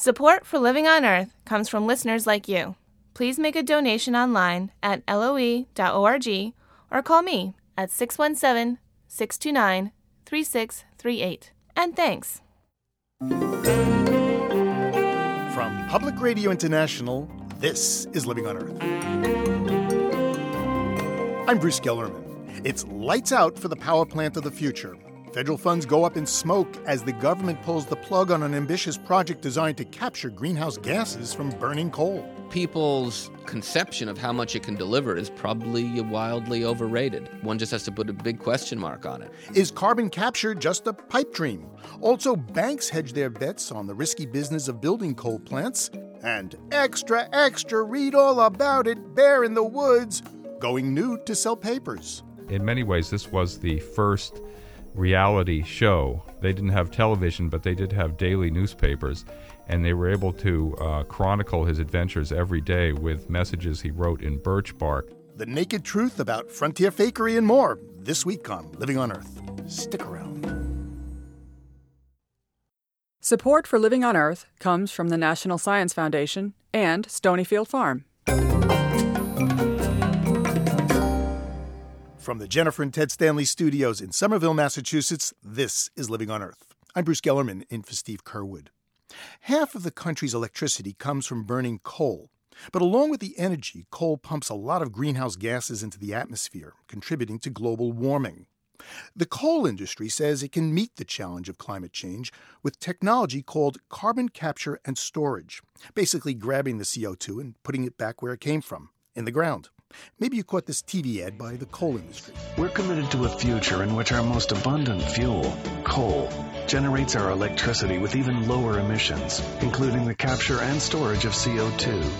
Support for Living on Earth comes from listeners like you. Please make a donation online at loe.org or call me at 617 629 3638. And thanks. From Public Radio International, this is Living on Earth. I'm Bruce Gellerman. It's lights out for the power plant of the future Federal funds go up in smoke as the government pulls the plug on an ambitious project designed to capture greenhouse gases from burning coal. People's conception of how much it can deliver is probably wildly overrated. One just has to put a big question mark on it. Is carbon capture just a pipe dream? Also, banks hedge their bets on the risky business of building coal plants. And extra, extra, read all about it, Bear in the Woods, going nude to sell papers. In many ways, this was the first reality show. They didn't have television, but they did have daily newspapers, and they were able to uh, chronicle his adventures every day with messages he wrote in birch bark. The naked truth about frontier fakery and more this week on Living on Earth. Stick around. Support for Living on Earth comes from the National Science Foundation and Stonyfield Farm. From the Jennifer and Ted Stanley studios in Somerville, Massachusetts, this is Living on Earth. I'm Bruce Gellerman in for Steve Curwood. Half of the country's electricity comes from burning coal. But along with the energy, coal pumps a lot of greenhouse gases into the atmosphere, contributing to global warming. The coal industry says it can meet the challenge of climate change with technology called carbon capture and storage, basically grabbing the CO2 and putting it back where it came from, in the ground. Maybe you caught this TV ad by the coal industry. We're committed to a future in which our most abundant fuel, coal, generates our electricity with even lower emissions, including the capture and storage of CO2.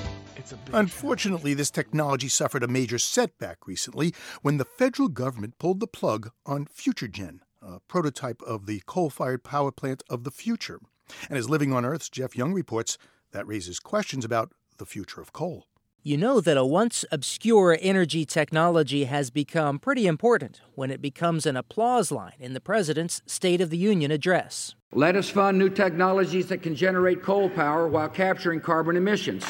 Unfortunately, this technology suffered a major setback recently when the federal government pulled the plug on FutureGen, a prototype of the coal fired power plant of the future. And as Living on Earth's Jeff Young reports, that raises questions about the future of coal. You know that a once obscure energy technology has become pretty important when it becomes an applause line in the President's State of the Union address. Let us fund new technologies that can generate coal power while capturing carbon emissions.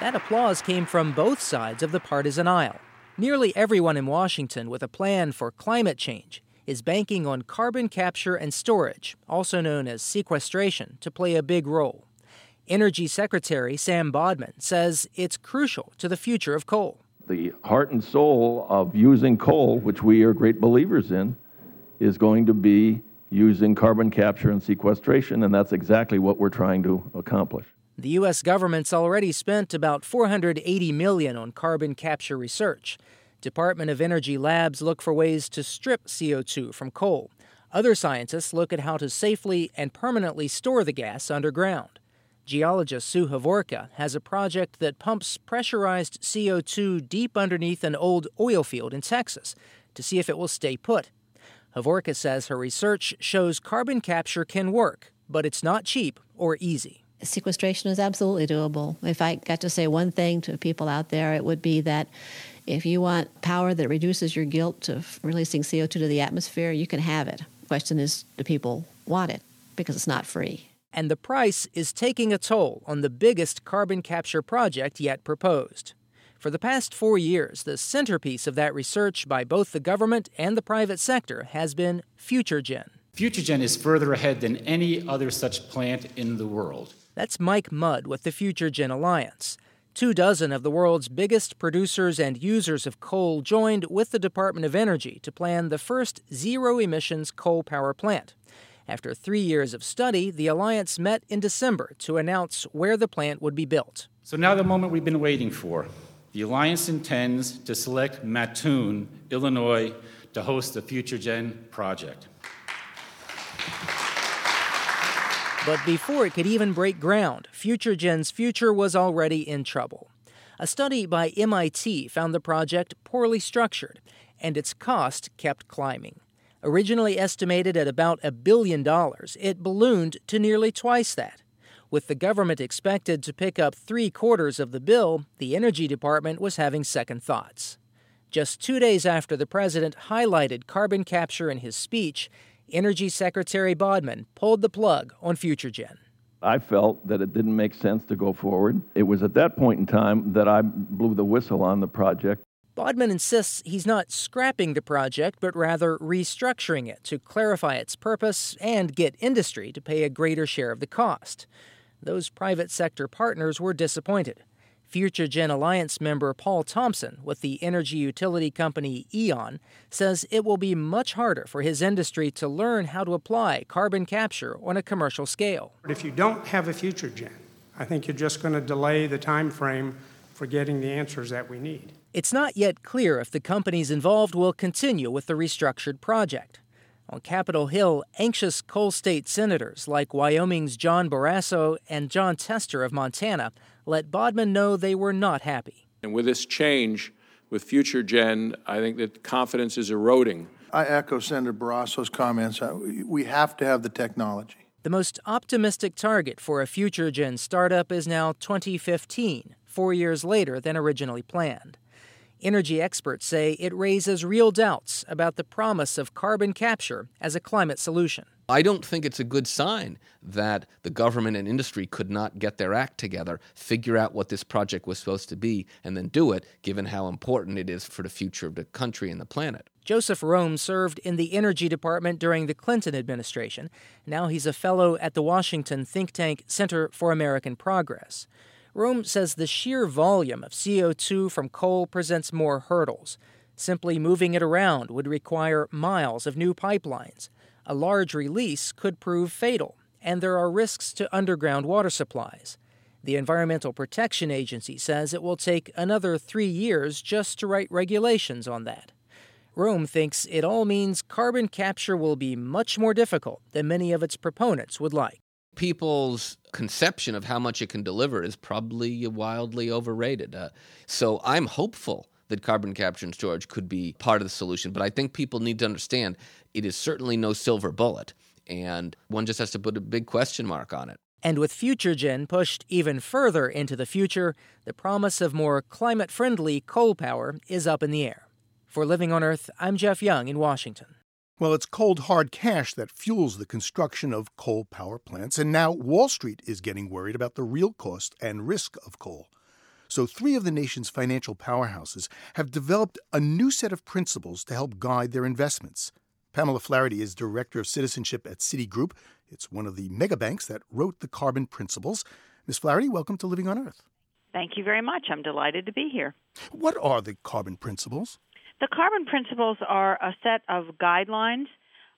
That applause came from both sides of the partisan aisle. Nearly everyone in Washington with a plan for climate change is banking on carbon capture and storage, also known as sequestration, to play a big role. Energy Secretary Sam Bodman says it's crucial to the future of coal. The heart and soul of using coal, which we are great believers in, is going to be using carbon capture and sequestration, and that's exactly what we're trying to accomplish. The U.S. government's already spent about 480 million on carbon capture research. Department of Energy labs look for ways to strip CO2 from coal. Other scientists look at how to safely and permanently store the gas underground. Geologist Sue Hovorka has a project that pumps pressurized CO2 deep underneath an old oil field in Texas to see if it will stay put. Hovorka says her research shows carbon capture can work, but it's not cheap or easy. Sequestration is absolutely doable. If I got to say one thing to people out there, it would be that if you want power that reduces your guilt of releasing CO2 to the atmosphere, you can have it. The question is, do people want it? Because it's not free and the price is taking a toll on the biggest carbon capture project yet proposed. For the past four years, the centerpiece of that research by both the government and the private sector has been FutureGen. FutureGen is further ahead than any other such plant in the world. That's Mike Mudd with the FutureGen Alliance. Two dozen of the world's biggest producers and users of coal joined with the Department of Energy to plan the first zero emissions coal power plant. After three years of study, the Alliance met in December to announce where the plant would be built. So now the moment we've been waiting for. The Alliance intends to select Mattoon, Illinois, to host the FutureGen project. But before it could even break ground, FutureGen's future was already in trouble. A study by MIT found the project poorly structured, and its cost kept climbing. Originally estimated at about a billion dollars, it ballooned to nearly twice that. With the government expected to pick up three quarters of the bill, the Energy Department was having second thoughts. Just two days after the president highlighted carbon capture in his speech, Energy Secretary Bodman pulled the plug on FutureGen. I felt that it didn't make sense to go forward. It was at that point in time that I blew the whistle on the project. Bodman insists he's not scrapping the project, but rather restructuring it to clarify its purpose and get industry to pay a greater share of the cost. Those private sector partners were disappointed. FutureGen Alliance member Paul Thompson with the energy utility company E.ON says it will be much harder for his industry to learn how to apply carbon capture on a commercial scale. If you don't have a FutureGen, I think you're just going to delay the time frame for getting the answers that we need. It's not yet clear if the companies involved will continue with the restructured project. On Capitol Hill, anxious coal state senators like Wyoming's John Barrasso and Jon Tester of Montana let Bodman know they were not happy. And with this change with FutureGen, I think that confidence is eroding. I echo Senator Barrasso's comments. Uh, we have to have the technology. The most optimistic target for a FutureGen startup is now 2015, four years later than originally planned. Energy experts say it raises real doubts about the promise of carbon capture as a climate solution. I don't think it's a good sign that the government and industry could not get their act together, figure out what this project was supposed to be, and then do it, given how important it is for the future of the country and the planet. Joseph Romm served in the Energy Department during the Clinton administration. Now he's a fellow at the Washington think tank Center for American Progress. Romm says the sheer volume of CO2 from coal presents more hurdles. Simply moving it around would require miles of new pipelines. A large release could prove fatal, and there are risks to underground water supplies. The Environmental Protection Agency says it will take another three years just to write regulations on that. Romm thinks it all means carbon capture will be much more difficult than many of its proponents would like people's conception of how much it can deliver is probably wildly overrated. Uh, so I'm hopeful that carbon capture and storage could be part of the solution, but I think people need to understand it is certainly no silver bullet, and one just has to put a big question mark on it. And with FutureGen pushed even further into the future, the promise of more climate friendly coal power is up in the air. For Living on Earth, I'm Jeff Young in Washington. Well, it's cold, hard cash that fuels the construction of coal power plants, and now Wall Street is getting worried about the real cost and risk of coal. So, three of the nation's financial powerhouses have developed a new set of principles to help guide their investments. Pamela Flaherty is Director of Citizenship at Citigroup. It's one of the mega banks that wrote the carbon principles. Ms. Flaherty, welcome to Living on Earth. Thank you very much. I'm delighted to be here. What are the carbon principles? The carbon principles are a set of guidelines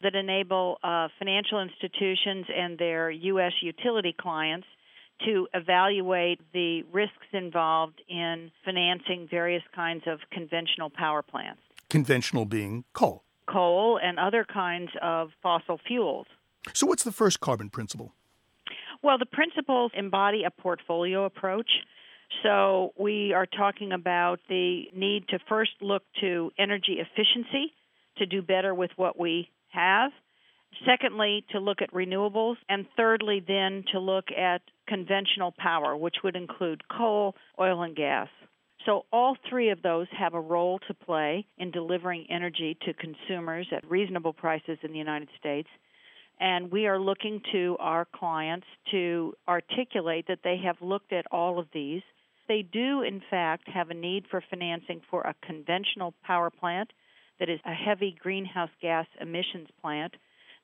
that enable uh, financial institutions and their U.S. utility clients to evaluate the risks involved in financing various kinds of conventional power plants. Conventional being coal. Coal and other kinds of fossil fuels. So, what's the first carbon principle? Well, the principles embody a portfolio approach so we are talking about the need to first look to energy efficiency to do better with what we have. Secondly, to look at renewables. And thirdly, then to look at conventional power, which would include coal, oil, and gas. So, all three of those have a role to play in delivering energy to consumers at reasonable prices in the United States. And we are looking to our clients to articulate that they have looked at all of these they do, in fact, have a need for financing for a conventional power plant that is a heavy greenhouse gas emissions plant.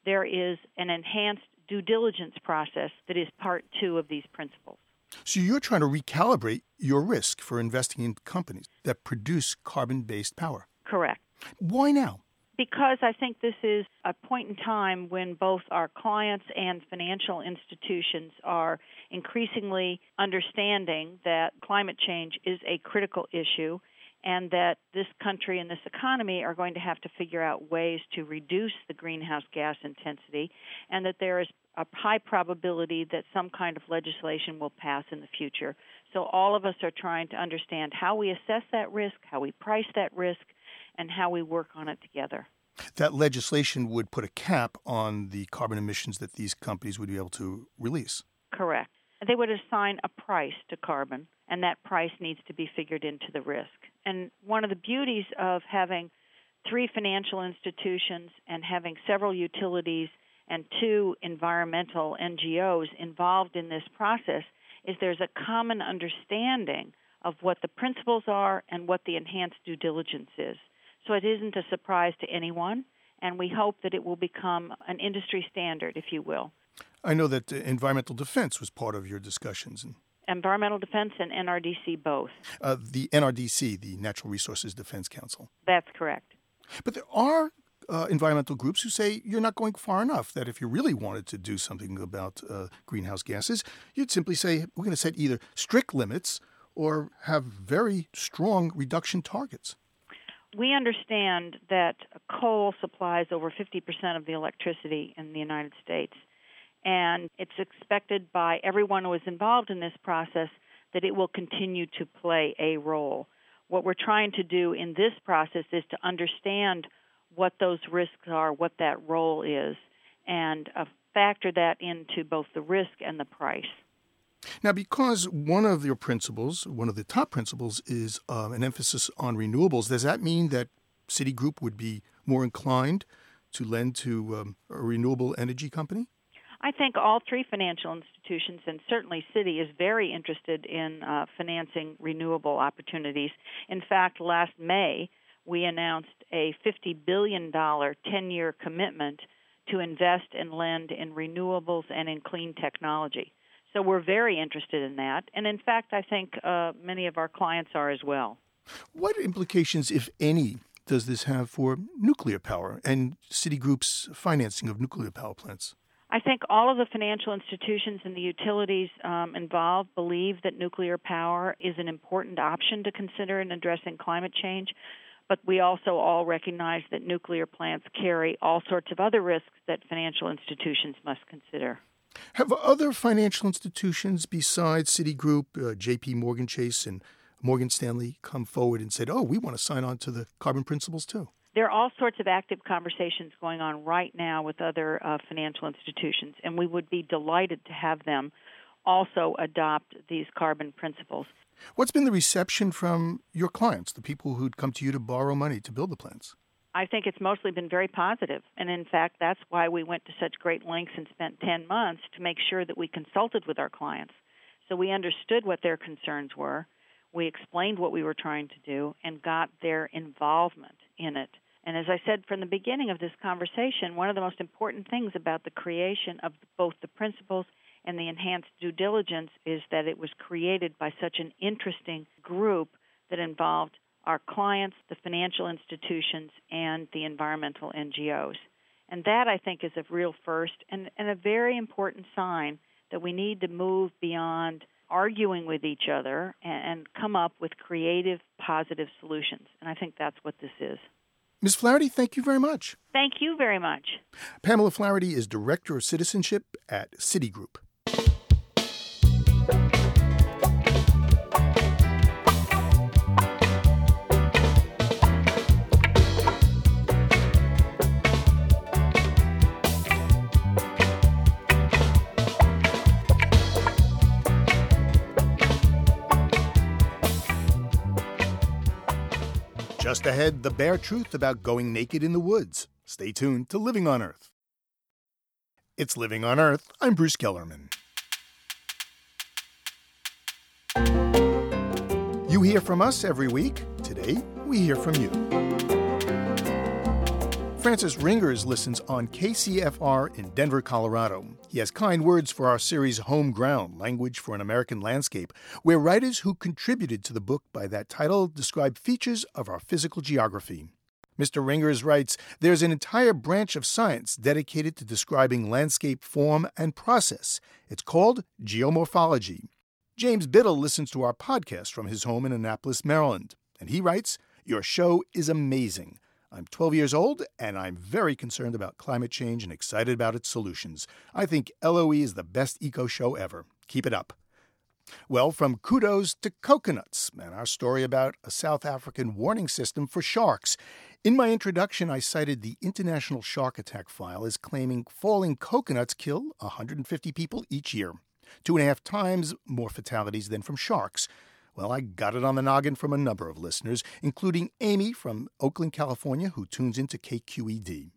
There is an enhanced due diligence process that is part two of these principles. So you're trying to recalibrate your risk for investing in companies that produce carbon based power. Correct. Why now? because I think this is a point in time when both our clients and financial institutions are increasingly understanding that climate change is a critical issue and that this country and this economy are going to have to figure out ways to reduce the greenhouse gas intensity and that there is a high probability that some kind of legislation will pass in the future. So all of us are trying to understand how we assess that risk, how we price that risk, and how we work on it together. That legislation would put a cap on the carbon emissions that these companies would be able to release. Correct. They would assign a price to carbon, and that price needs to be figured into the risk. And one of the beauties of having three financial institutions and having several utilities and two environmental NGOs involved in this process is there's a common understanding of what the principles are and what the enhanced due diligence is. So it isn't a surprise to anyone, and we hope that it will become an industry standard, if you will. I know that uh, environmental defense was part of your discussions. And, Environmental Defense and NRDC both. uh, the NRDC, the Natural Resources Defense Council. That's correct. But there are uh, environmental groups who say you're not going far enough, that if you really wanted to do something about uh, greenhouse gases, you'd simply say we're going to set either strict limits or have very strong reduction targets. We understand that coal supplies over 50% of the electricity in the United States, and it's expected by everyone who is involved in this process that it will continue to play a role. What we're trying to do in this process is to understand what those risks are, what that role is, and uh, factor that into both the risk and the price. Now, because one of your principles, one of the top principles, is um, an emphasis on renewables, does that mean that Citigroup would be more inclined to lend to um, a renewable energy company? I think all three financial institutions, and certainly Citi, is very interested in uh, financing renewable opportunities. In fact, last May, we announced a $50 billion 10 year commitment to invest and lend in renewables and in clean technology. So we're very interested in that. And in fact, I think uh, many of our clients are as well. What implications, if any, does this have for nuclear power and Citigroup's financing of nuclear power plants? I think all of the financial institutions and the utilities um, involved believe that nuclear power is an important option to consider in addressing climate change. But we also all recognize that nuclear plants carry all sorts of other risks that financial institutions must consider. Have other financial institutions besides Citigroup, uh, JP Morgan Chase, and Morgan Stanley come forward and said, oh, we want to sign on to the carbon principles too? There are all sorts of active conversations going on right now with other uh, financial institutions, and we would be delighted to have them also adopt these carbon principles. What's been the reception from your clients, the people who'd come to you to borrow money to build the plants? I think it's mostly been very positive. And in fact, that's why we went to such great lengths and spent 10 months to make sure that we consulted with our clients. So we understood what their concerns were. We explained what we were trying to do and got their involvement in it. And as I said from the beginning of this conversation, one of the most important things about the creation of both the principles and the enhanced due diligence is that it was created by such an interesting group that involved our clients, the financial institutions, and the environmental NGOs. And that, I think, is a real first and, and a very important sign that we need to move beyond arguing with each other and, and come up with creative, positive solutions. And I think that's what this is. Ms. Flaherty, thank you very much. Thank you very much. Pamela Flaherty is Director of Citizenship at Citigroup. Ahead, the bare truth about going naked in the woods. Stay tuned to Living on Earth. It's Living on Earth. I'm Bruce Gellerman. You hear from us every week. Today, we hear from you. Francis Ringers listens on KCFR in Denver, Colorado. He has kind words for our series Home Ground Language for an American Landscape, where writers who contributed to the book by that title describe features of our physical geography. Mr. Ringers writes There's an entire branch of science dedicated to describing landscape form and process. It's called geomorphology. James Biddle listens to our podcast from his home in Annapolis, Maryland, and he writes Your show is amazing. I'm 12 years old and I'm very concerned about climate change and excited about its solutions. I think LOE is the best eco show ever. Keep it up. Well, from kudos to coconuts, and our story about a South African warning system for sharks. In my introduction, I cited the International Shark Attack File as claiming falling coconuts kill 150 people each year, two and a half times more fatalities than from sharks. Well, I got it on the noggin from a number of listeners, including Amy from Oakland, California, who tunes into KQED.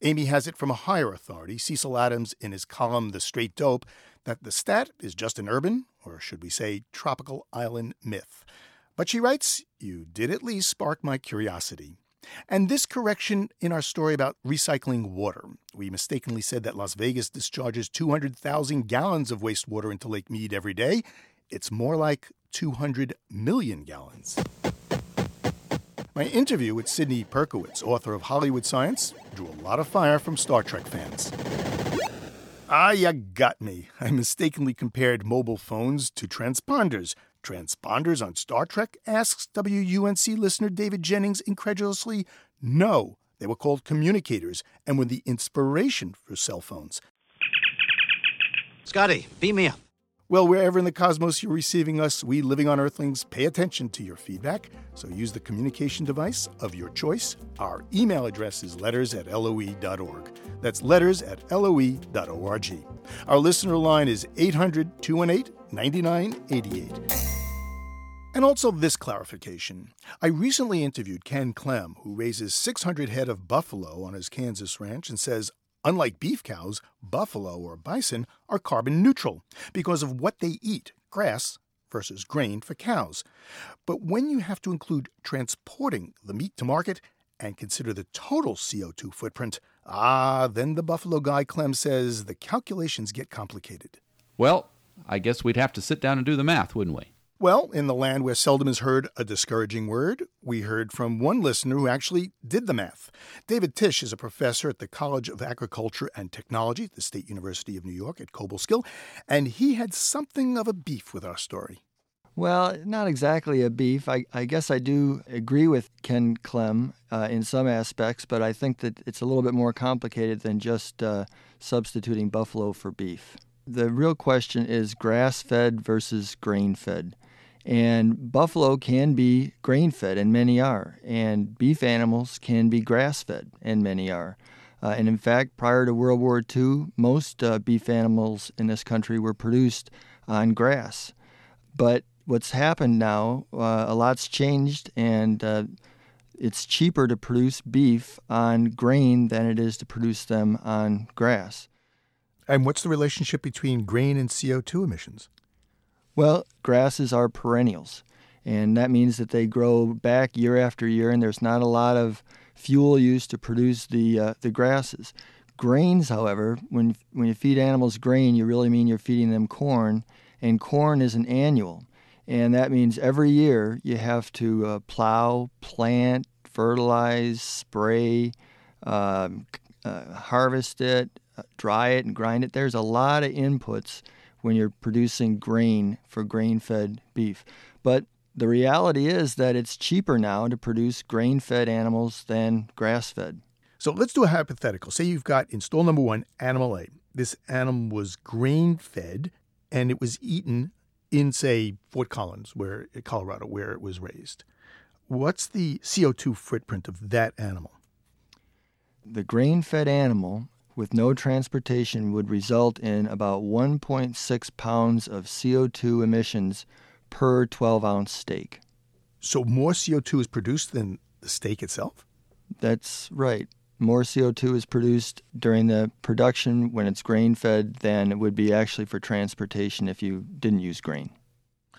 Amy has it from a higher authority, Cecil Adams, in his column The Straight Dope, that the stat is just an urban, or should we say tropical island myth. But she writes, You did at least spark my curiosity. And this correction in our story about recycling water. We mistakenly said that Las Vegas discharges 200,000 gallons of wastewater into Lake Mead every day. It's more like 200 million gallons. My interview with Sidney Perkowitz, author of Hollywood Science, drew a lot of fire from Star Trek fans. Ah, you got me. I mistakenly compared mobile phones to transponders. Transponders on Star Trek? asks WUNC listener David Jennings incredulously. No, they were called communicators and were the inspiration for cell phones. Scotty, beam me up. Well, wherever in the cosmos you're receiving us, we living on Earthlings pay attention to your feedback, so use the communication device of your choice. Our email address is letters at loe.org. That's letters at loe.org. Our listener line is 800 218 9988. And also this clarification. I recently interviewed Ken Klemm, who raises 600 head of buffalo on his Kansas ranch and says, unlike beef cows, buffalo or bison are carbon neutral because of what they eat grass versus grain for cows. But when you have to include transporting the meat to market and consider the total CO2 footprint, ah, then the buffalo guy Klemm says the calculations get complicated. Well, I guess we'd have to sit down and do the math, wouldn't we? Well, in the land where seldom is heard a discouraging word, we heard from one listener who actually did the math. David Tisch is a professor at the College of Agriculture and Technology at the State University of New York at Cobleskill, and he had something of a beef with our story. Well, not exactly a beef. I, I guess I do agree with Ken Klemm uh, in some aspects, but I think that it's a little bit more complicated than just uh, substituting buffalo for beef. The real question is grass fed versus grain fed. And buffalo can be grain fed, and many are. And beef animals can be grass fed, and many are. Uh, and in fact, prior to World War II, most uh, beef animals in this country were produced on grass. But what's happened now, uh, a lot's changed, and uh, it's cheaper to produce beef on grain than it is to produce them on grass. And what's the relationship between grain and CO2 emissions? Well, grasses are perennials, and that means that they grow back year after year, and there's not a lot of fuel used to produce the uh, the grasses. Grains, however, when when you feed animals grain, you really mean you're feeding them corn, and corn is an annual, and that means every year you have to uh, plow, plant, fertilize, spray, um, uh, harvest it, uh, dry it, and grind it. There's a lot of inputs when you're producing grain for grain fed beef. But the reality is that it's cheaper now to produce grain fed animals than grass fed. So let's do a hypothetical. Say you've got in stall number one, animal A. This animal was grain fed and it was eaten in, say, Fort Collins, where Colorado, where it was raised. What's the CO2 footprint of that animal? The grain fed animal with no transportation would result in about 1.6 pounds of CO2 emissions per 12 ounce steak. So more CO2 is produced than the steak itself? That's right. More CO2 is produced during the production when it's grain fed than it would be actually for transportation if you didn't use grain.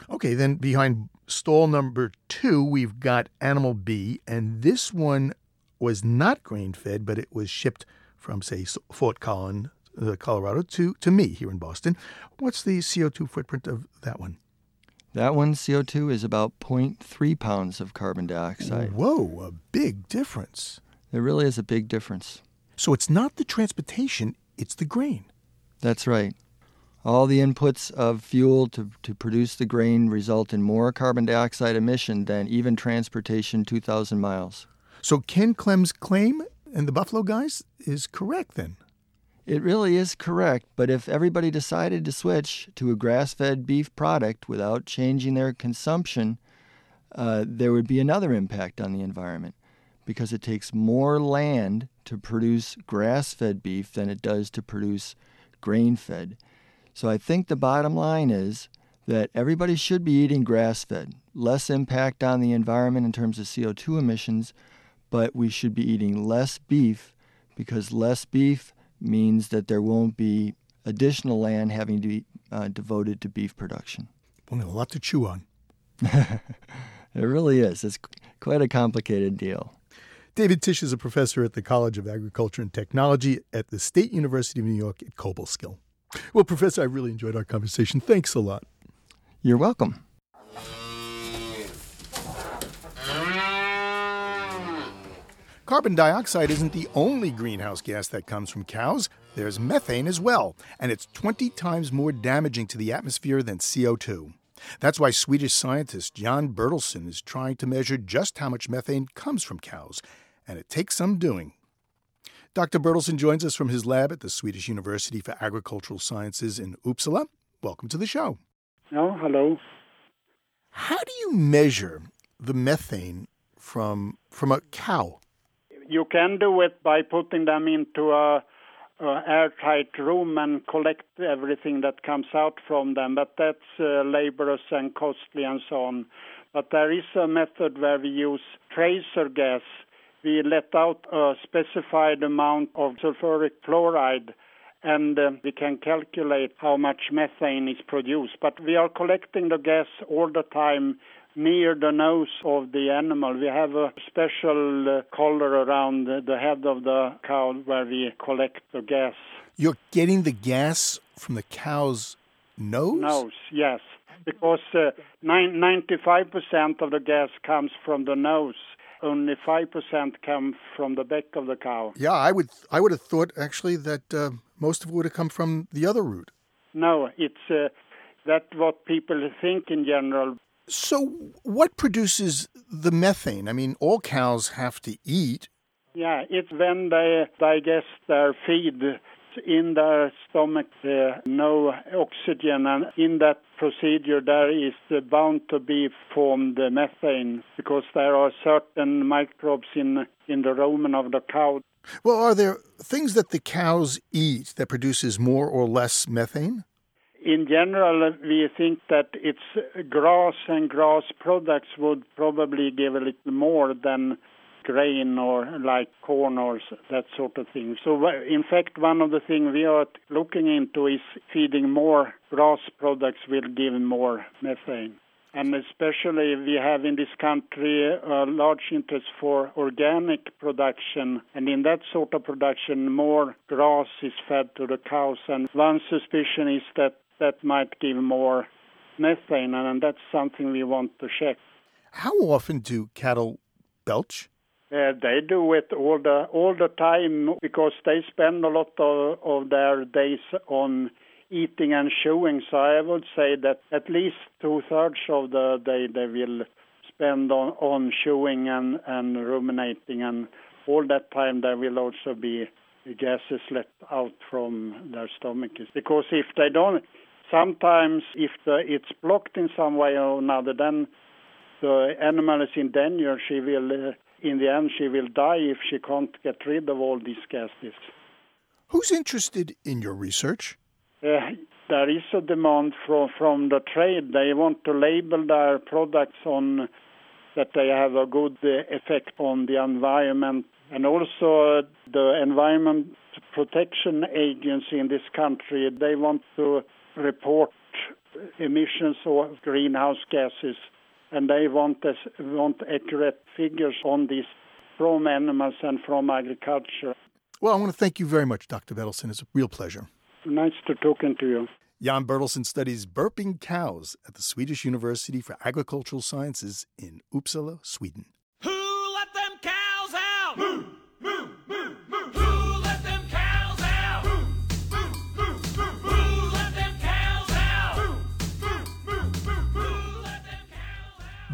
Okay, then behind stall number two, we've got animal B, and this one was not grain fed, but it was shipped from, say, Fort Collins, uh, Colorado, to, to me here in Boston. What's the CO2 footprint of that one? That one, CO2, is about 0.3 pounds of carbon dioxide. Whoa, a big difference. There really is a big difference. So it's not the transportation, it's the grain. That's right. All the inputs of fuel to, to produce the grain result in more carbon dioxide emission than even transportation 2,000 miles. So Ken Klemm's claim and the Buffalo guys is correct then. It really is correct, but if everybody decided to switch to a grass fed beef product without changing their consumption, uh, there would be another impact on the environment because it takes more land to produce grass fed beef than it does to produce grain fed. So I think the bottom line is that everybody should be eating grass fed. Less impact on the environment in terms of CO2 emissions, but we should be eating less beef because less beef means that there won't be additional land having to be uh, devoted to beef production. Well, a lot to chew on. it really is. It's quite a complicated deal. David Tisch is a professor at the College of Agriculture and Technology at the State University of New York at Cobleskill. Well, Professor, I really enjoyed our conversation. Thanks a lot. You're welcome. Carbon dioxide isn't the only greenhouse gas that comes from cows. There's methane as well, and it's 20 times more damaging to the atmosphere than CO2. That's why Swedish scientist Jan Bertilsson is trying to measure just how much methane comes from cows, and it takes some doing. Dr. Bertilsson joins us from his lab at the Swedish University for Agricultural Sciences in Uppsala. Welcome to the show. Oh, hello. How do you measure the methane from from a cow? You can do it by putting them into a, a airtight room and collect everything that comes out from them, but that's uh, laborious and costly and so on. But there is a method where we use tracer gas. We let out a specified amount of sulfur hexafluoride and uh, we can calculate how much methane is produced. But we are collecting the gas all the time near the nose of the animal. We have a special uh, collar around the head of the cow where we collect the gas. You're getting the gas from the cow's nose? Nose, yes. Because uh, 95% of the gas comes from the nose. Only 5% come from the back of the cow. Yeah, I would I would have thought actually that uh, most of it would have come from the other route. No, it's uh, that's what people think in general. So, what produces the methane? I mean, all cows have to eat. Yeah, it's when they digest their feed in their stomach, uh, no oxygen, and in that procedure, there is bound to be formed methane because there are certain microbes in in the rumen of the cow. Well, are there things that the cows eat that produces more or less methane? In general, we think that it's grass and grass products would probably give a little more than grain or like corn or that sort of thing. So, in fact, one of the things we are looking into is feeding more grass products will give more methane. And especially, we have in this country a large interest for organic production. And in that sort of production, more grass is fed to the cows. And one suspicion is that that might give more methane, and that's something we want to check. How often do cattle belch? Uh, they do it all the all the time because they spend a lot of, of their days on eating and chewing. So I would say that at least two thirds of the day they will spend on, on chewing and, and ruminating, and all that time there will also be gases let out from their stomachs. Because if they don't, sometimes if the, it's blocked in some way or another, then the animal is in danger. She will, uh, in the end, she will die if she can't get rid of all these gases. Who's interested in your research? Uh, there is a demand from from the trade. They want to label their products on that they have a good uh, effect on the environment, and also uh, the Environment Protection Agency in this country. They want to report emissions of greenhouse gases, and they want this, want accurate figures on this from animals and from agriculture. Well, I want to thank you very much, Dr. Bertilsson. It's a real pleasure. Nice to talking to you. Jan Bertilsson studies burping cows at the Swedish University for Agricultural Sciences in Uppsala, Sweden. Who let them cows out? Moo,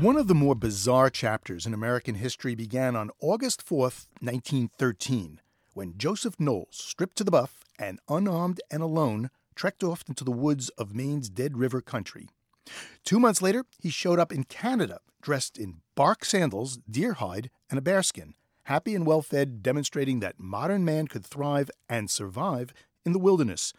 One of the more bizarre chapters in American history began on August 4th, 1913, when Joseph Knowles, stripped to the buff and unarmed and alone, trekked off into the woods of Maine's Dead River country. Two months later, he showed up in Canada, dressed in bark sandals, deer hide, and a bearskin, happy and well fed, demonstrating that modern man could thrive and survive in the wilderness.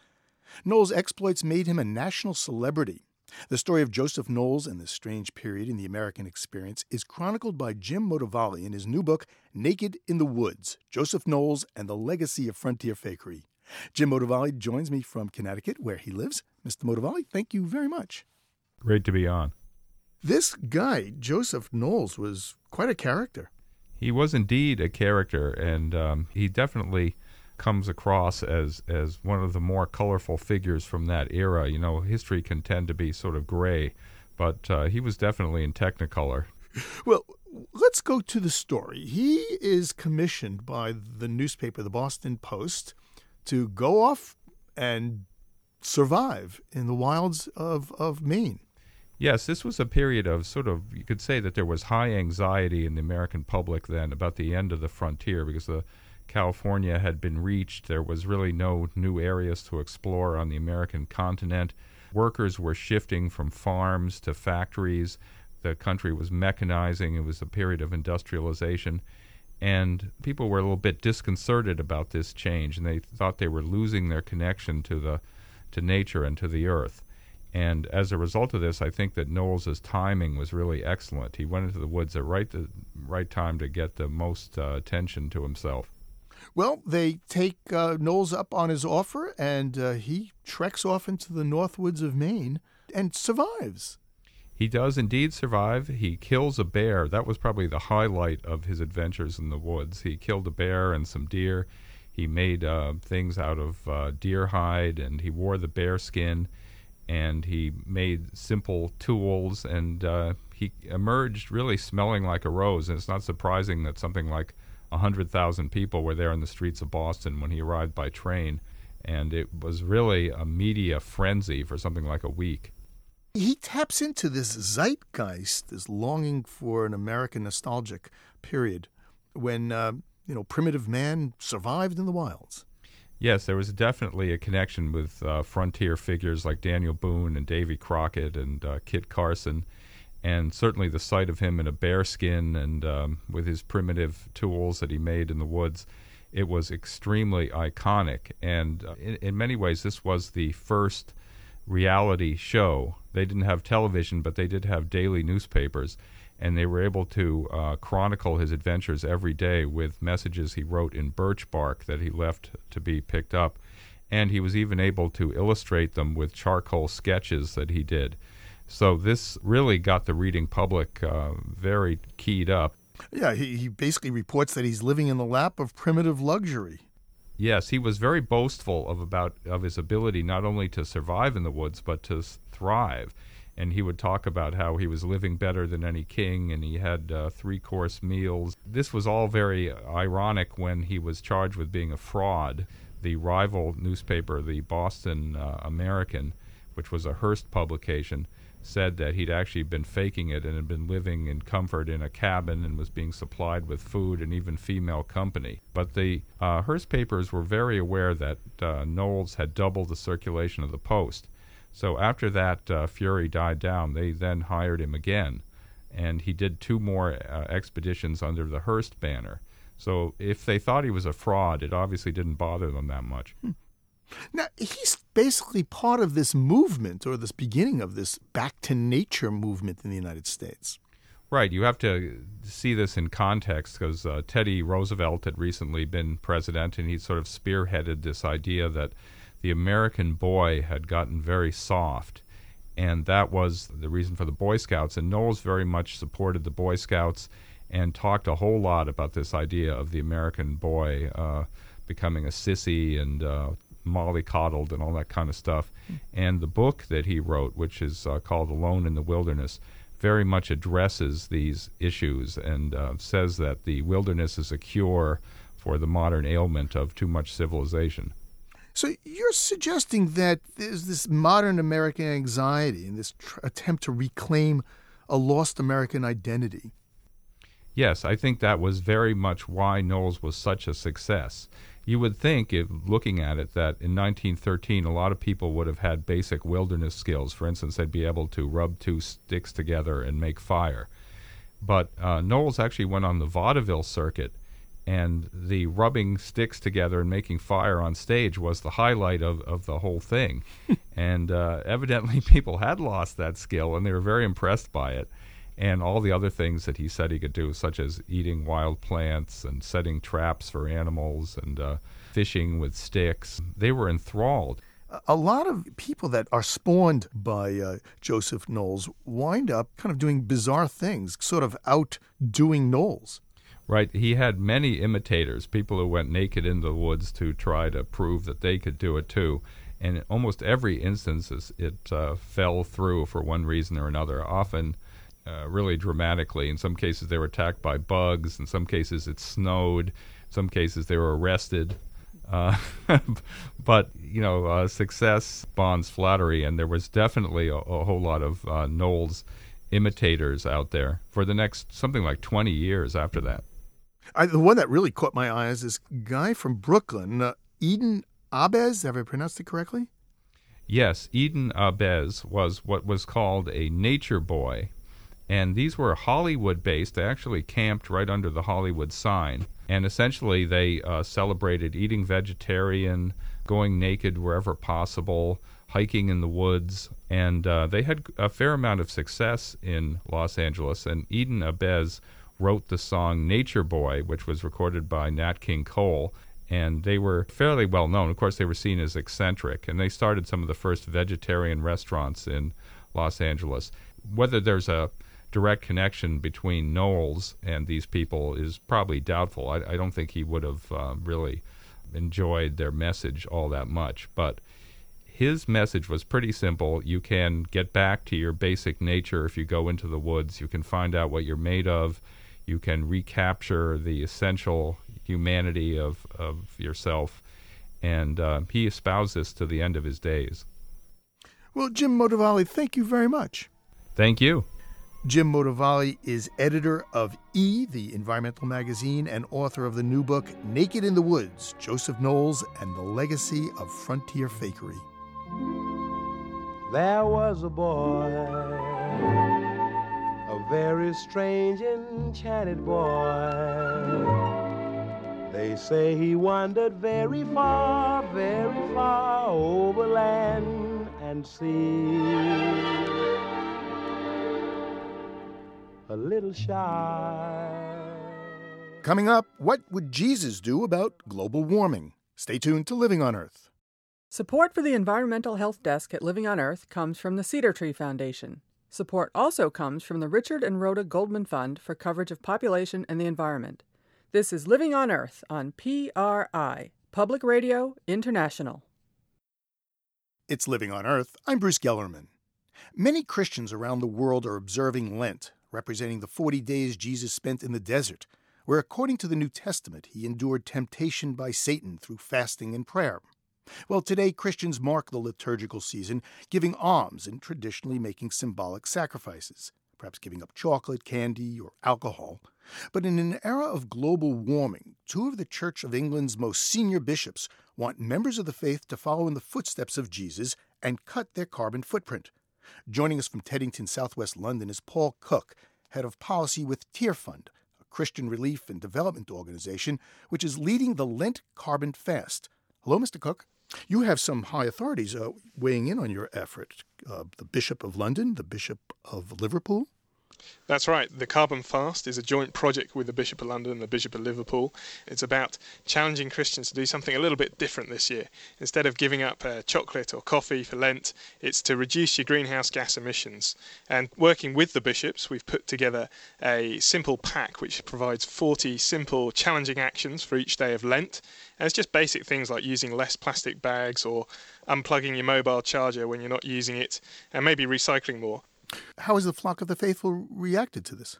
Knowles' exploits made him a national celebrity. The story of Joseph Knowles and this strange period in the American experience is chronicled by Jim Motavalli in his new book, Naked in the Woods Joseph Knowles and the Legacy of Frontier Fakery. Jim Motavalli joins me from Connecticut, where he lives. Mr. Motavalli, thank you very much. Great to be on. This guy, Joseph Knowles, was quite a character. He was indeed a character, and um, he definitely comes across as as one of the more colorful figures from that era. You know, history can tend to be sort of gray, but uh, he was definitely in Technicolor. Well, let's go to the story. He is commissioned by the newspaper, the Boston Post, to go off and survive in the wilds of, of Maine. Yes, this was a period of sort of, you could say that there was high anxiety in the American public then about the end of the frontier because the California had been reached. There was really no new areas to explore on the American continent. Workers were shifting from farms to factories. The country was mechanizing. It was a period of industrialization. And people were a little bit disconcerted about this change, and they thought they were losing their connection to the to nature and to the earth. And as a result of this, I think that Knowles's timing was really excellent. He went into the woods at right the right time to get the most uh, attention to himself. Well, they take uh, Knowles up on his offer, and uh, he treks off into the north woods of Maine and survives. He does indeed survive. He kills a bear. That was probably the highlight of his adventures in the woods. He killed a bear and some deer. He made uh, things out of uh, deer hide, and he wore the bear skin, and he made simple tools, and uh, he emerged really smelling like a rose. And it's not surprising that something like 100,000 people were there in the streets of Boston when he arrived by train, and it was really a media frenzy for something like a week. He taps into this zeitgeist, this longing for an American nostalgic period when, uh, you know, primitive man survived in the wilds. Yes, there was definitely a connection with uh, frontier figures like Daniel Boone and Davy Crockett and uh, Kit Carson and certainly the sight of him in a bearskin and um, with his primitive tools that he made in the woods, it was extremely iconic. And uh, in, in, many ways, this was the first reality show. They didn't have television, but they did have daily newspapers, and they were able to uh, chronicle his adventures every day with messages he wrote in birch bark that he left to be picked up. And he was even able to illustrate them with charcoal sketches that he did. So this really got the reading public uh, very keyed up. Yeah, he, he basically reports that he's living in the lap of primitive luxury. Yes, he was very boastful of about of his ability not only to survive in the woods but to thrive. And he would talk about how he was living better than any king, and he had uh, three course meals. This was all very ironic when he was charged with being a fraud. The rival newspaper, the Boston uh, American, which was a Hearst publication, said that he'd actually been faking it and had been living in comfort in a cabin and was being supplied with food and even female company. But the uh, Hearst papers were very aware that uh, Knowles had doubled the circulation of the Post. So after that uh, fury died down, they then hired him again, and he did two more uh, expeditions under the Hearst banner. So if they thought he was a fraud, it obviously didn't bother them that much. Hmm. Now, he's basically part of this movement or this beginning of this back to nature movement in the United States. Right. You have to see this in context because uh, Teddy Roosevelt had recently been president and he sort of spearheaded this idea that the American boy had gotten very soft. And that was the reason for the Boy Scouts. And Knowles very much supported the Boy Scouts and talked a whole lot about this idea of the American boy uh, becoming a sissy and uh, mollycoddled and all that kind of stuff. Mm. And the book that he wrote, which is uh, called Alone in the Wilderness, very much addresses these issues and uh, says that the wilderness is a cure for the modern ailment of too much civilization. So you're suggesting that there's this modern American anxiety and this tr- attempt to reclaim a lost American identity. Yes, I think that was very much why Knowles was such a success you would think, if looking at it, that in 1913 a lot of people would have had basic wilderness skills. For instance, they'd be able to rub two sticks together and make fire. But uh, Knowles actually went on the vaudeville circuit and the rubbing sticks together and making fire on stage was the highlight of, of the whole thing. and uh, evidently, people had lost that skill, and they were very impressed by it. And all the other things that he said he could do, such as eating wild plants and setting traps for animals and uh, fishing with sticks, they were enthralled. A lot of people that are spawned by uh, Joseph Knowles wind up kind of doing bizarre things, sort of outdoing Knowles. Right. He had many imitators, people who went naked in the woods to try to prove that they could do it too. And in almost every instance, it uh, fell through for one reason or another, often uh, really dramatically. In some cases, they were attacked by bugs. In some cases, it snowed. In some cases, they were arrested. Uh, but, you know, uh, success bonds flattery, and there was definitely a, a whole lot of uh, Knowles imitators out there for the next something like 20 years after that. I, the one that really caught my eye is this guy from Brooklyn, uh, Eden Ahbez. Have I pronounced it correctly? Yes, Eden Ahbez was what was called a nature boy. And these were Hollywood based. They actually camped right under the Hollywood sign. And essentially, they uh, celebrated eating vegetarian, going naked wherever possible, hiking in the woods. And uh, they had a fair amount of success in Los Angeles. And Eden Ahbez wrote the song Nature Boy, which was recorded by Nat King Cole. And they were fairly well known. Of course, they were seen as eccentric. And they started some of the first vegetarian restaurants in Los Angeles. Whether there's a direct connection between Knowles and these people is probably doubtful. I, I don't think he would have uh, really enjoyed their message all that much. But his message was pretty simple. You can get back to your basic nature if you go into the woods. You can find out what you're made of you can recapture the essential humanity of, of yourself. And uh, he espoused this to the end of his days. Well, Jim Motavalli, thank you very much. Thank you. Jim Motavalli is editor of E, the environmental magazine, and author of the new book, Naked in the Woods Joseph Knowles and the Legacy of Frontier Fakery. There was a boy a very strange, enchanted boy. They say he wandered very far, very far over land and sea. A little shy. Coming up, what would Jesus do about global warming? Stay tuned to Living on Earth. Support for the Environmental Health Desk at Living on Earth comes from the Cedar Tree Foundation. Support also comes from the Richard and Rhoda Goldman Fund for coverage of population and the environment. This is Living on Earth on PRI, Public Radio International. It's Living on Earth. I'm Bruce Gellerman. Many Christians around the world are observing Lent, representing the 40 days Jesus spent in the desert, where, according to the New Testament, he endured temptation by Satan through fasting and prayer. Well, today Christians mark the liturgical season giving alms and traditionally making symbolic sacrifices, perhaps giving up chocolate, candy, or alcohol. But in an era of global warming, two of the Church of England's most senior bishops want members of the faith to follow in the footsteps of Jesus and cut their carbon footprint. Joining us from Teddington, southwest London, is Paul Cook, head of policy with Tearfund, a Christian relief and development organization which is leading the Lent Carbon Fast. Hello, Mr. Cook. You have some high authorities uh, weighing in on your effort. Uh, the Bishop of London, the Bishop of Liverpool. That's right. The Carbon Fast is a joint project with the Bishop of London and the Bishop of Liverpool. It's about challenging Christians to do something a little bit different this year. Instead of giving up uh, chocolate or coffee for Lent, it's to reduce your greenhouse gas emissions. And working with the bishops, we've put together a simple pack which provides 40 simple, challenging actions for each day of Lent. And it's just basic things like using less plastic bags or unplugging your mobile charger when you're not using it, and maybe recycling more. How has the flock of the faithful reacted to this?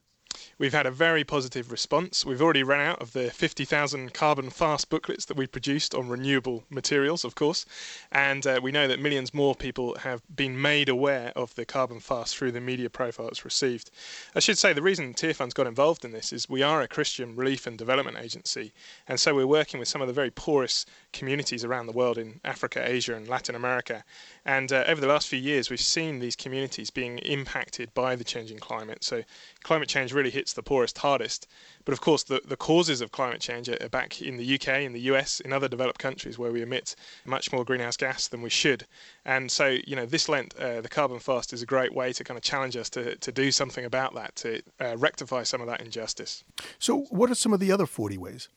We've had a very positive response. We've already run out of the 50,000 carbon fast booklets that we produced on renewable materials, of course, and uh, we know that millions more people have been made aware of the carbon fast through the media profiles received. I should say the reason Tearfund's got involved in this is we are a Christian relief and development agency, and so we're working with some of the very poorest communities around the world in Africa, Asia, and Latin America. And uh, over the last few years, we've seen these communities being impacted by the changing climate. So climate change really hits the poorest hardest. But of course, the, the causes of climate change are back in the UK, in the US, in other developed countries where we emit much more greenhouse gas than we should. And so, you know, this Lent, uh, the carbon fast is a great way to kind of challenge us to, to do something about that, to uh, rectify some of that injustice. So, what are some of the other 40 ways?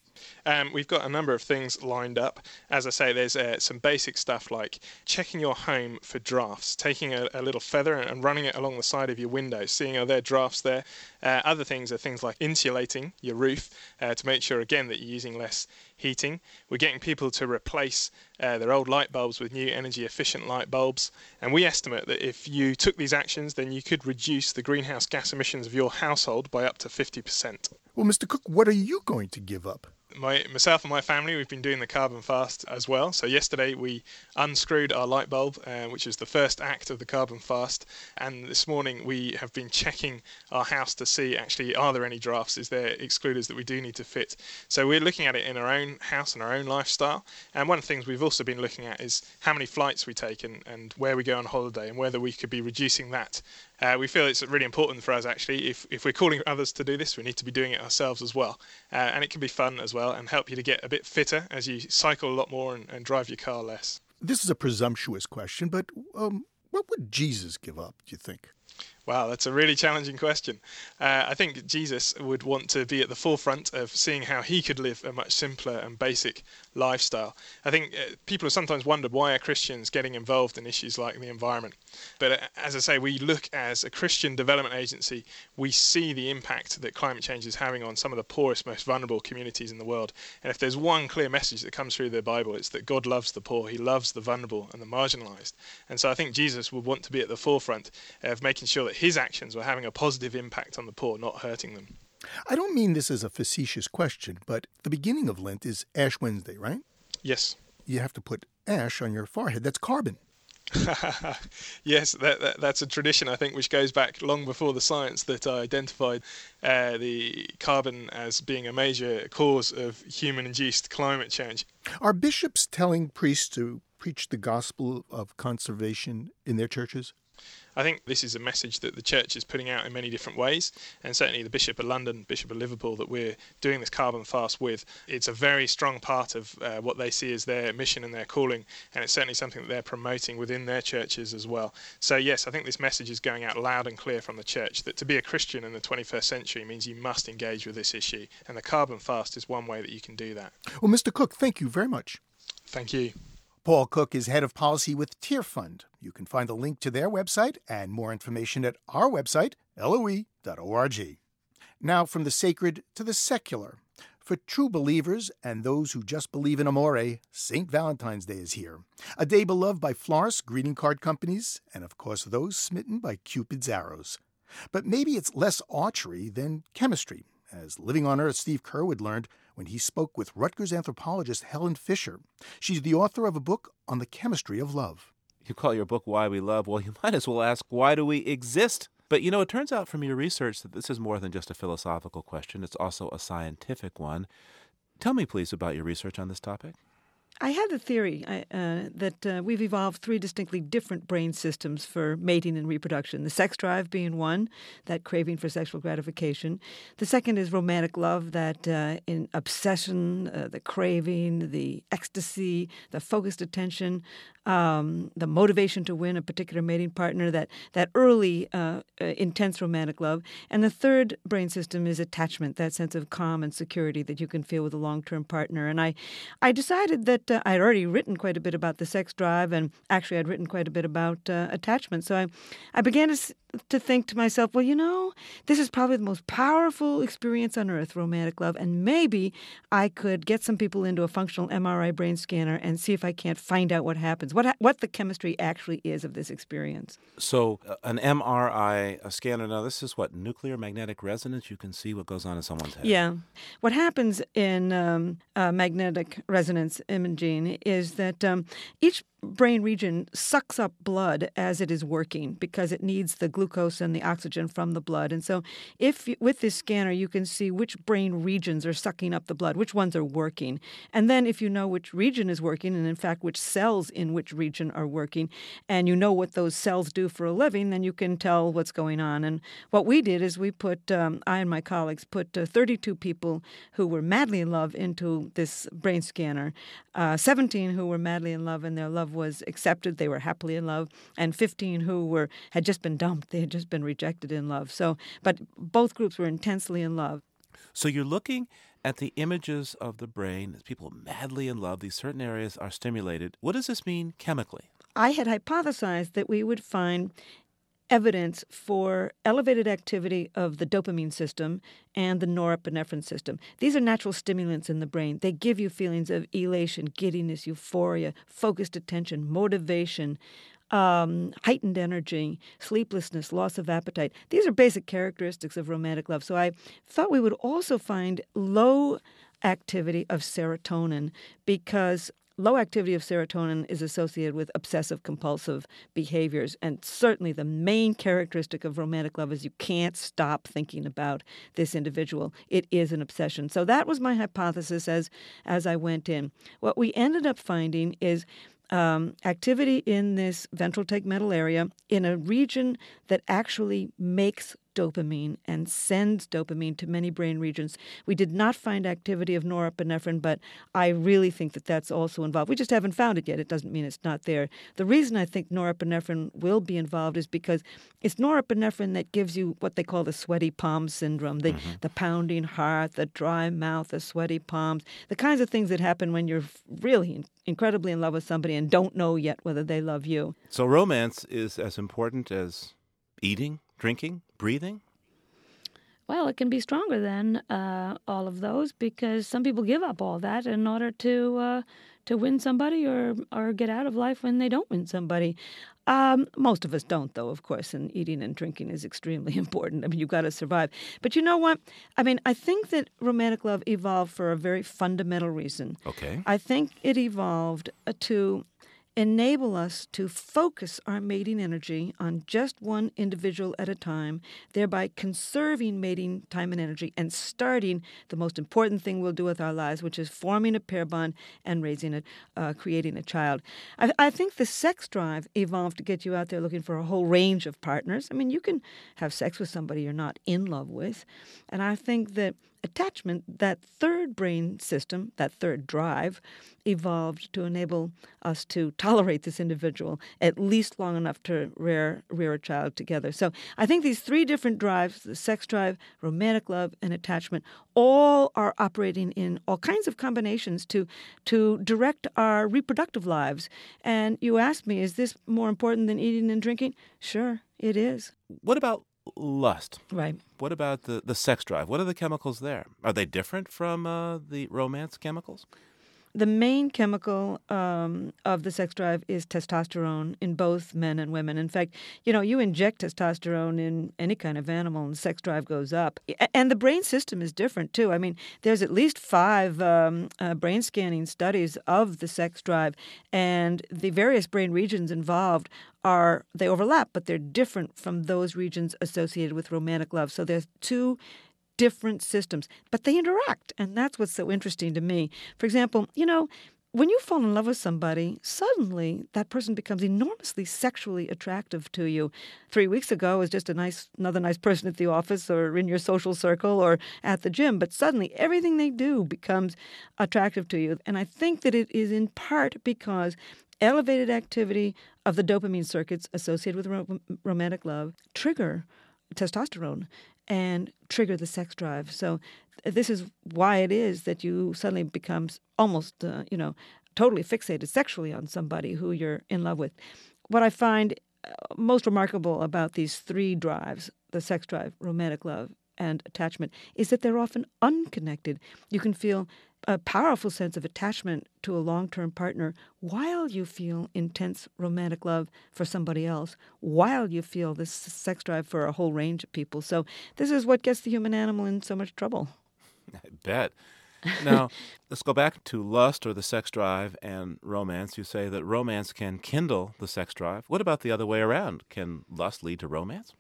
Um, we've got a number of things lined up. As I say, there's uh, some basic stuff like checking your home for drafts, taking a, a, little feather and running it along the side of your window, seeing are there drafts there. Uh, other things are things like insulating your roof uh, to make sure, again, that you're using less heating. We're getting people to replace uh, their old light bulbs with new energy efficient light bulbs. And we estimate that if you took these actions, then you could reduce the greenhouse gas emissions of your household by up to 50%. Well, Mr. Cook, what are you going to give up? my myself and my family we've been doing the carbon fast as well. So yesterday we unscrewed our light bulb, uh, which is the first act of the carbon fast, and this morning we have been checking our house to see actually are there any drafts, is there excluders that we do need to fit. So we're looking at it in our own house and our own lifestyle. And one of the things we've also been looking at is how many flights we take and, and where we go on holiday and whether we could be reducing that uh, we feel it's really important for us actually. If, if we're calling others to do this, we need to be doing it ourselves as well. Uh, and it can be fun as well and help you to get a bit fitter as you cycle a lot more and, and drive your car less. This is a presumptuous question, but um, what would Jesus give up, do you think? Wow, that's a really challenging question. Uh, I think Jesus would want to be at the forefront of seeing how he could live a much simpler and basic lifestyle. I think uh, people have sometimes wondered why are Christians getting involved in issues like the environment. But uh, as I say, we look as a Christian development agency, we see the impact that climate change is having on some of the poorest, most vulnerable communities in the world. And if there's one clear message that comes through the Bible, it's that God loves the poor, He loves the vulnerable and the marginalized. And so I think Jesus would want to be at the forefront of making sure that that his actions were having a positive impact on the poor, not hurting them. I don't mean this as a facetious question, but the beginning of Lent is Ash Wednesday, right? Yes. You have to put ash on your forehead. That's carbon. yes, that, that, that's a tradition, I think, which goes back long before the science that identified uh, the carbon as being a major cause of human induced climate change. Are bishops telling priests to preach the gospel of conservation in their churches? I think this is a message that the church is putting out in many different ways, and certainly the Bishop of London, Bishop of Liverpool, that we're doing this carbon fast with, it's a very strong part of uh, what they see as their mission and their calling, and it's certainly something that they're promoting within their churches as well. So, yes, I think this message is going out loud and clear from the church that to be a Christian in the 21st century means you must engage with this issue, and the carbon fast is one way that you can do that. Well, Mr. Cook, thank you very much. Thank you. Paul Cook is head of policy with Tearfund. You can find the link to their website and more information at our website, loe.org. Now, from the sacred to the secular. For true believers and those who just believe in amore, St. Valentine's Day is here. A day beloved by florists, greeting card companies, and of course those smitten by Cupid's arrows. But maybe it's less archery than chemistry, as Living on Earth Steve Curwood learned when he spoke with Rutgers anthropologist Helen Fisher. She's the author of a book on the chemistry of love. You call your book Why We Love. Well, you might as well ask, why do we exist? But you know, it turns out from your research that this is more than just a philosophical question, it's also a scientific one. Tell me, please, about your research on this topic. I had the theory uh, that uh, we've evolved three distinctly different brain systems for mating and reproduction. The sex drive being one, that craving for sexual gratification. The second is romantic love, that uh, in obsession, uh, the craving, the ecstasy, the focused attention, um, the motivation to win a particular mating partner, that that early uh, uh, intense romantic love. And the third brain system is attachment, that sense of calm and security that you can feel with a long-term partner. And I, I decided that uh, I'd already written quite a bit about the sex drive, and actually I'd written quite a bit about uh, attachment. So I, I began to to think to myself, well, you know, this is probably the most powerful experience on earth, romantic love, and maybe I could get some people into a functional MRI brain scanner and see if I can't find out what happens, what what the chemistry actually is of this experience. So, uh, an MRI a scanner. Now, this is what nuclear magnetic resonance. You can see what goes on in someone's head. Yeah, what happens in um, uh, magnetic resonance imaging is that um, each brain region sucks up blood as it is working because it needs the glucose and the oxygen from the blood. And so, if with this scanner you can see which brain regions are sucking up the blood, which ones are working, and then if you know which region is working, and in fact which cells in which region are working, and you know what those cells do for a living, then you can tell what's going on. And what we did is we put, um, I and my colleagues put uh, 32 people who were madly in love into this brain scanner, uh, 17 who were madly in love and their love was accepted, they were happily in love, and 15 who were had just been dumped, they had just been rejected in love. So, but both groups were intensely in love. So you're looking at the images of the brain as people madly in love. These certain areas are stimulated. What does this mean chemically? I had hypothesized that we would find evidence for elevated activity of the dopamine system and the norepinephrine system. These are natural stimulants in the brain. They give you feelings of elation, giddiness, euphoria, focused attention, motivation, um, heightened energy, sleeplessness, loss of appetite. These are basic characteristics of romantic love. So I thought we would also find low activity of serotonin because Low activity of serotonin is associated with obsessive compulsive behaviors. And certainly the main characteristic of romantic love is you can't stop thinking about this individual. It is an obsession. So that was my hypothesis as, as I went in. What we ended up finding is um, activity in this ventral tegmental area in a region that actually makes dopamine and sends dopamine to many brain regions. We did not find activity of norepinephrine, but I really think that that's also involved. We just haven't found it yet. It doesn't mean it's not there. The reason I think norepinephrine will be involved is because it's norepinephrine that gives you what they call the sweaty palm syndrome, the, mm-hmm. the pounding heart, the dry mouth, the sweaty palms, the kinds of things that happen when you're really incredibly in love with somebody and don't know yet whether they love you. So romance is as important as eating, drinking, breathing? Well, it can be stronger than uh, all of those because some people give up all that in order to uh, to win somebody or or get out of life when they don't win somebody. Um, most of us don't, though, of course, and eating and drinking is extremely important. I mean, you've got to survive. But you know what? I mean, I think that romantic love evolved for a very fundamental reason. Okay. I think it evolved uh, to enable us to focus our mating energy on just one individual at a time, thereby conserving mating time and energy and starting the most important thing we'll do with our lives, which is forming a pair bond and raising it, uh, creating a child. I, I think the sex drive evolved to get you out there looking for a whole range of partners. I mean, you can have sex with somebody you're not in love with. And I think that attachment, that third brain system, that third drive, evolved to enable us to tolerate this individual at least long enough to rear, rear a child together. So I think these three different drives the sex drive, romantic love, and attachment all are operating in all kinds of combinations to, to direct our reproductive lives. And you asked me, is this more important than eating and drinking? Sure, it is. What about lust. Right. What about the, the sex drive? What are the chemicals there? Are they different from uh, the romance chemicals? The main chemical um, of the sex drive is testosterone in both men and women. In fact, you know, you inject testosterone in any kind of animal, and sex drive goes up. And the brain system is different too. I mean, there's at least five um, uh, brain scanning studies of the sex drive, and the various brain regions involved are they overlap, but they're different from those regions associated with romantic love. So there's two different systems, but they interact. And that's what's so interesting to me. For example, you know, when you fall in love with somebody, suddenly that person becomes enormously sexually attractive to you. Three weeks ago was just a nice, another nice person at the office or in your social circle or at the gym, but suddenly everything they do becomes attractive to you. And I think that it is in part because elevated activity of the dopamine circuits associated with rom- romantic love trigger testosterone and trigger the sex drive. So this is why it is that you suddenly becomes almost, uh, you know, totally fixated sexually on somebody who you're in love with. What I find uh, most remarkable about these three drives the sex drive, romantic love, and attachment is that they're often unconnected. You can feel a powerful sense of attachment to a long term partner while you feel intense romantic love for somebody else, while you feel this sex drive for a whole range of people. So, this is what gets the human animal in so much trouble. I bet. now, let's go back to lust or the sex drive and romance. You say that romance can kindle the sex drive. What about the other way around? Can lust lead to romance?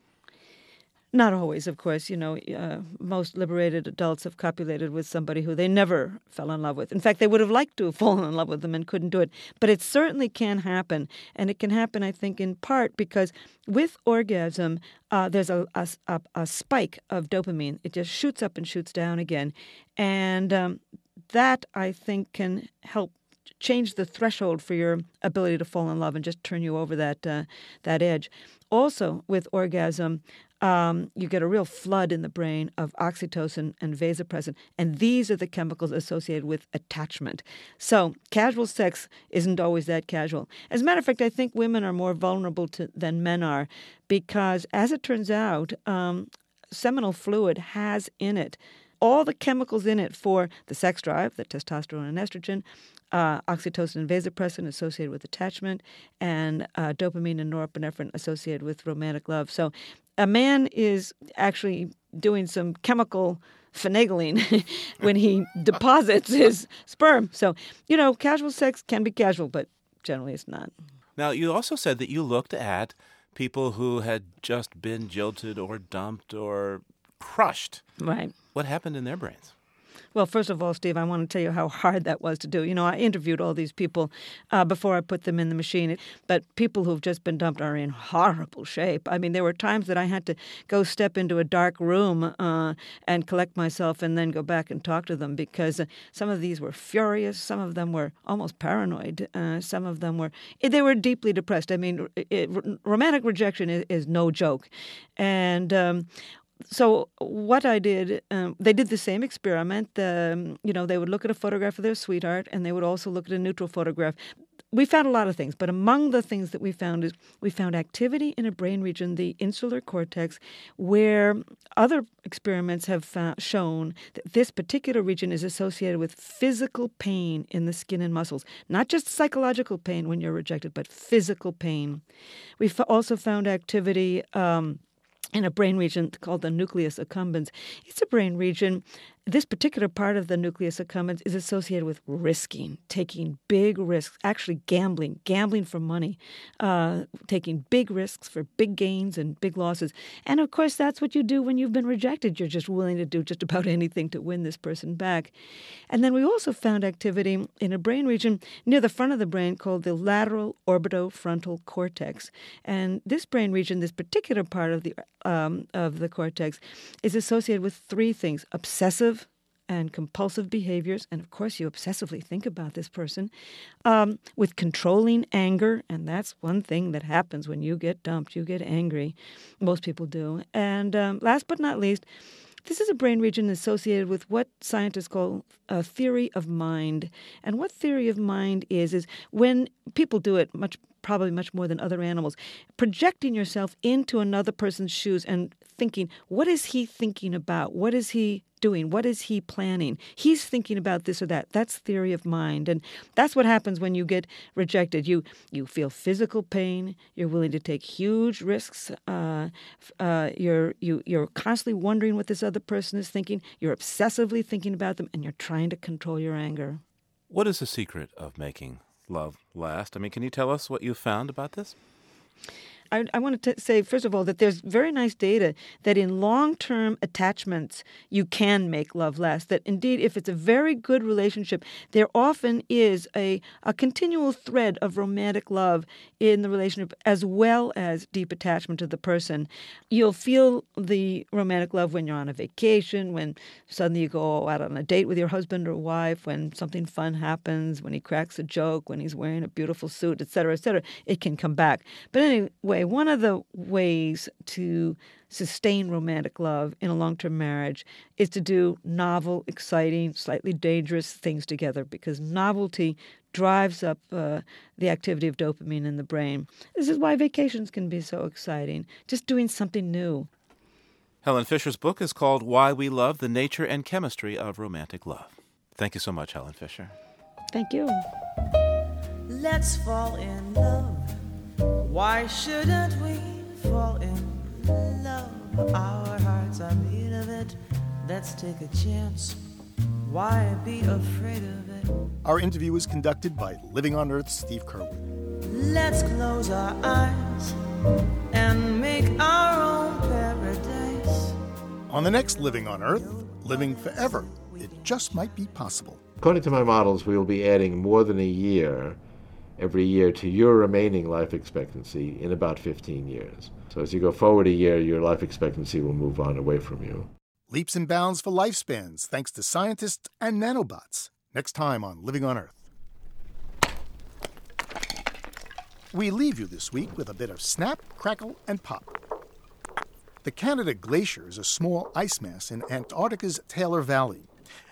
Not always, of course. You know, uh, most liberated adults have copulated with somebody who they never fell in love with. In fact, they would have liked to have fallen in love with them and couldn't do it. But it certainly can happen. And it can happen, I think, in part because with orgasm, uh, there's a, a, a, spike of dopamine. It just shoots up and shoots down again. And um, that, I think, can help change the threshold for your ability to fall in love and just turn you over that uh, that edge. Also, with orgasm, um, you get a real flood in the brain of oxytocin and vasopressin, and these are the chemicals associated with attachment. So, casual sex isn't always that casual. As a matter of fact, I think women are more vulnerable to, than men are because, as it turns out, um, seminal fluid has in it all the chemicals in it for the sex drive, the testosterone and estrogen, uh, oxytocin and vasopressin associated with attachment, and uh, dopamine and norepinephrine associated with romantic love. So a man is actually doing some chemical finagling when he deposits his sperm. So, you know, casual sex can be casual, but generally it's not. Now, you also said that you looked at people who had just been jilted or dumped or crushed. Right. What happened in their brains? Well, first of all, Steve, I want to tell you how hard that was to do. You know, I interviewed all these people uh, before I put them in the machine, but people who've just been dumped are in horrible shape. I mean, there were times that I had to go step into a dark room uh, and collect myself and then go back and talk to them because uh, some of these were furious, some of them were almost paranoid, uh, some of them were they were deeply depressed. I mean, it, romantic rejection is, is no joke, and um, so what I did, um, they did the same experiment. Um, you know, they would look at a photograph of their sweetheart, and they would also look at a neutral photograph. We found a lot of things, but among the things that we found is we found activity in a brain region, the insular cortex, where other experiments have found, shown that this particular region is associated with physical pain in the skin and muscles, not just psychological pain when you're rejected, but physical pain. We also found activity. Um, in a brain region called the nucleus accumbens. It's a brain region this particular part of the nucleus accumbens is associated with risking, taking big risks, actually gambling, gambling for money, uh, taking big risks for big gains and big losses. And of course, that's what you do when you've been rejected. You're just willing to do just about anything to win this person back. And then we also found activity in a brain region near the front of the brain called the lateral orbitofrontal cortex. And this brain region, this particular part of the um, of the cortex, is associated with three things: obsessive and compulsive behaviors, and of course, you obsessively think about this person, um, with controlling anger, and that's one thing that happens when you get dumped. You get angry. Most people do. And um, last but not least, this is a brain region associated with what scientists call a theory of mind. And what theory of mind is, is when people do it much probably much more than other animals, projecting yourself into another person's shoes and thinking, what is he thinking about? What is he doing? What is he planning? He's thinking about this or that. That's theory of mind, and that's what happens when you get rejected. You you feel physical pain. You're willing to take huge risks. Uh, uh, you're you you're constantly wondering what this other person is thinking. You're obsessively thinking about them, and you're trying to control your anger. What is the secret of making love last? I mean, can you tell us what you found about this? I, I want to say, first of all, that there's very nice data that in long term attachments, you can make love last. That indeed, if it's a very good relationship, there often is a, a continual thread of romantic love in the relationship as well as deep attachment to the person. You'll feel the romantic love when you're on a vacation, when suddenly you go out on a date with your husband or wife, when something fun happens, when he cracks a joke, when he's wearing a beautiful suit, et cetera, et cetera. It can come back. But anyway, one of the ways to sustain romantic love in a long term marriage is to do novel, exciting, slightly dangerous things together because novelty drives up uh, the activity of dopamine in the brain. This is why vacations can be so exciting, just doing something new. Helen Fisher's book is called Why We Love The Nature and Chemistry of Romantic Love. Thank you so much, Helen Fisher. Thank you. Let's fall in love. Why shouldn't we fall in love? Our hearts are made of it. Let's take a chance. Why be afraid of it? Our interview was conducted by Living on Earth's Steve Curwood. Let's close our eyes and make our own paradise. On the next Living on Earth, living forever, it just might be possible. According to my models, we will be adding more than a year every year to your remaining life expectancy in about 15 years. So as you go forward a year, your life expectancy will move on away from you. Leaps and bounds for lifespans thanks to scientists and nanobots. Next time on Living on Earth. We leave you this week with a bit of snap, crackle, and pop. The Canada Glacier is a small ice mass in Antarctica's Taylor Valley.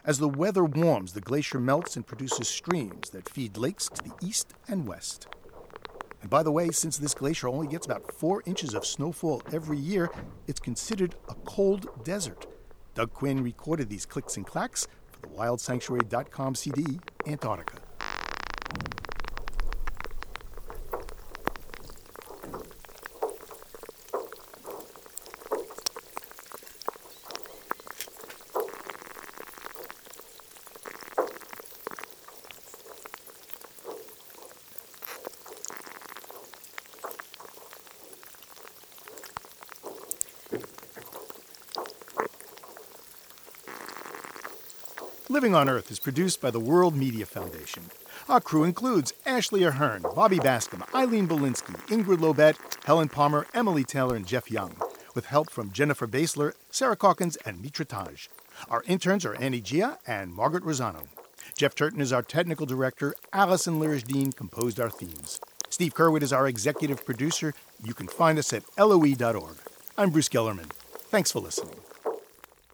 As the weather warms, the glacier melts and produces streams that feed lakes to the east and west. And by the way, since this glacier only gets about four inches of snowfall every year, it's considered a cold desert. Doug Quinn recorded these clicks and clacks for the WildSanctuary.com CD, Antarctica. Living on Earth is produced by the World Media Foundation. Our crew includes Ashley Ahern, Bobby Bascom, Eileen Bolinsky, Ingrid Lobet, Helen Palmer, Emily Taylor, and Jeff Young, with help from Jennifer Basler, Sarah Calkins, and Mitra Taj. Our interns are Annie Gia and Margaret Rosano. Jeff Turton is our technical director. Allison Lirish-Dean composed our themes. Steve Curwood is our executive producer. You can find us at loe.org. I'm Bruce Gellerman. Thanks for listening.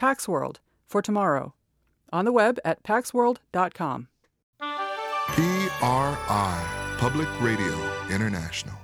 Pax World for tomorrow. On the web at paxworld.com. PRI, Public Radio International.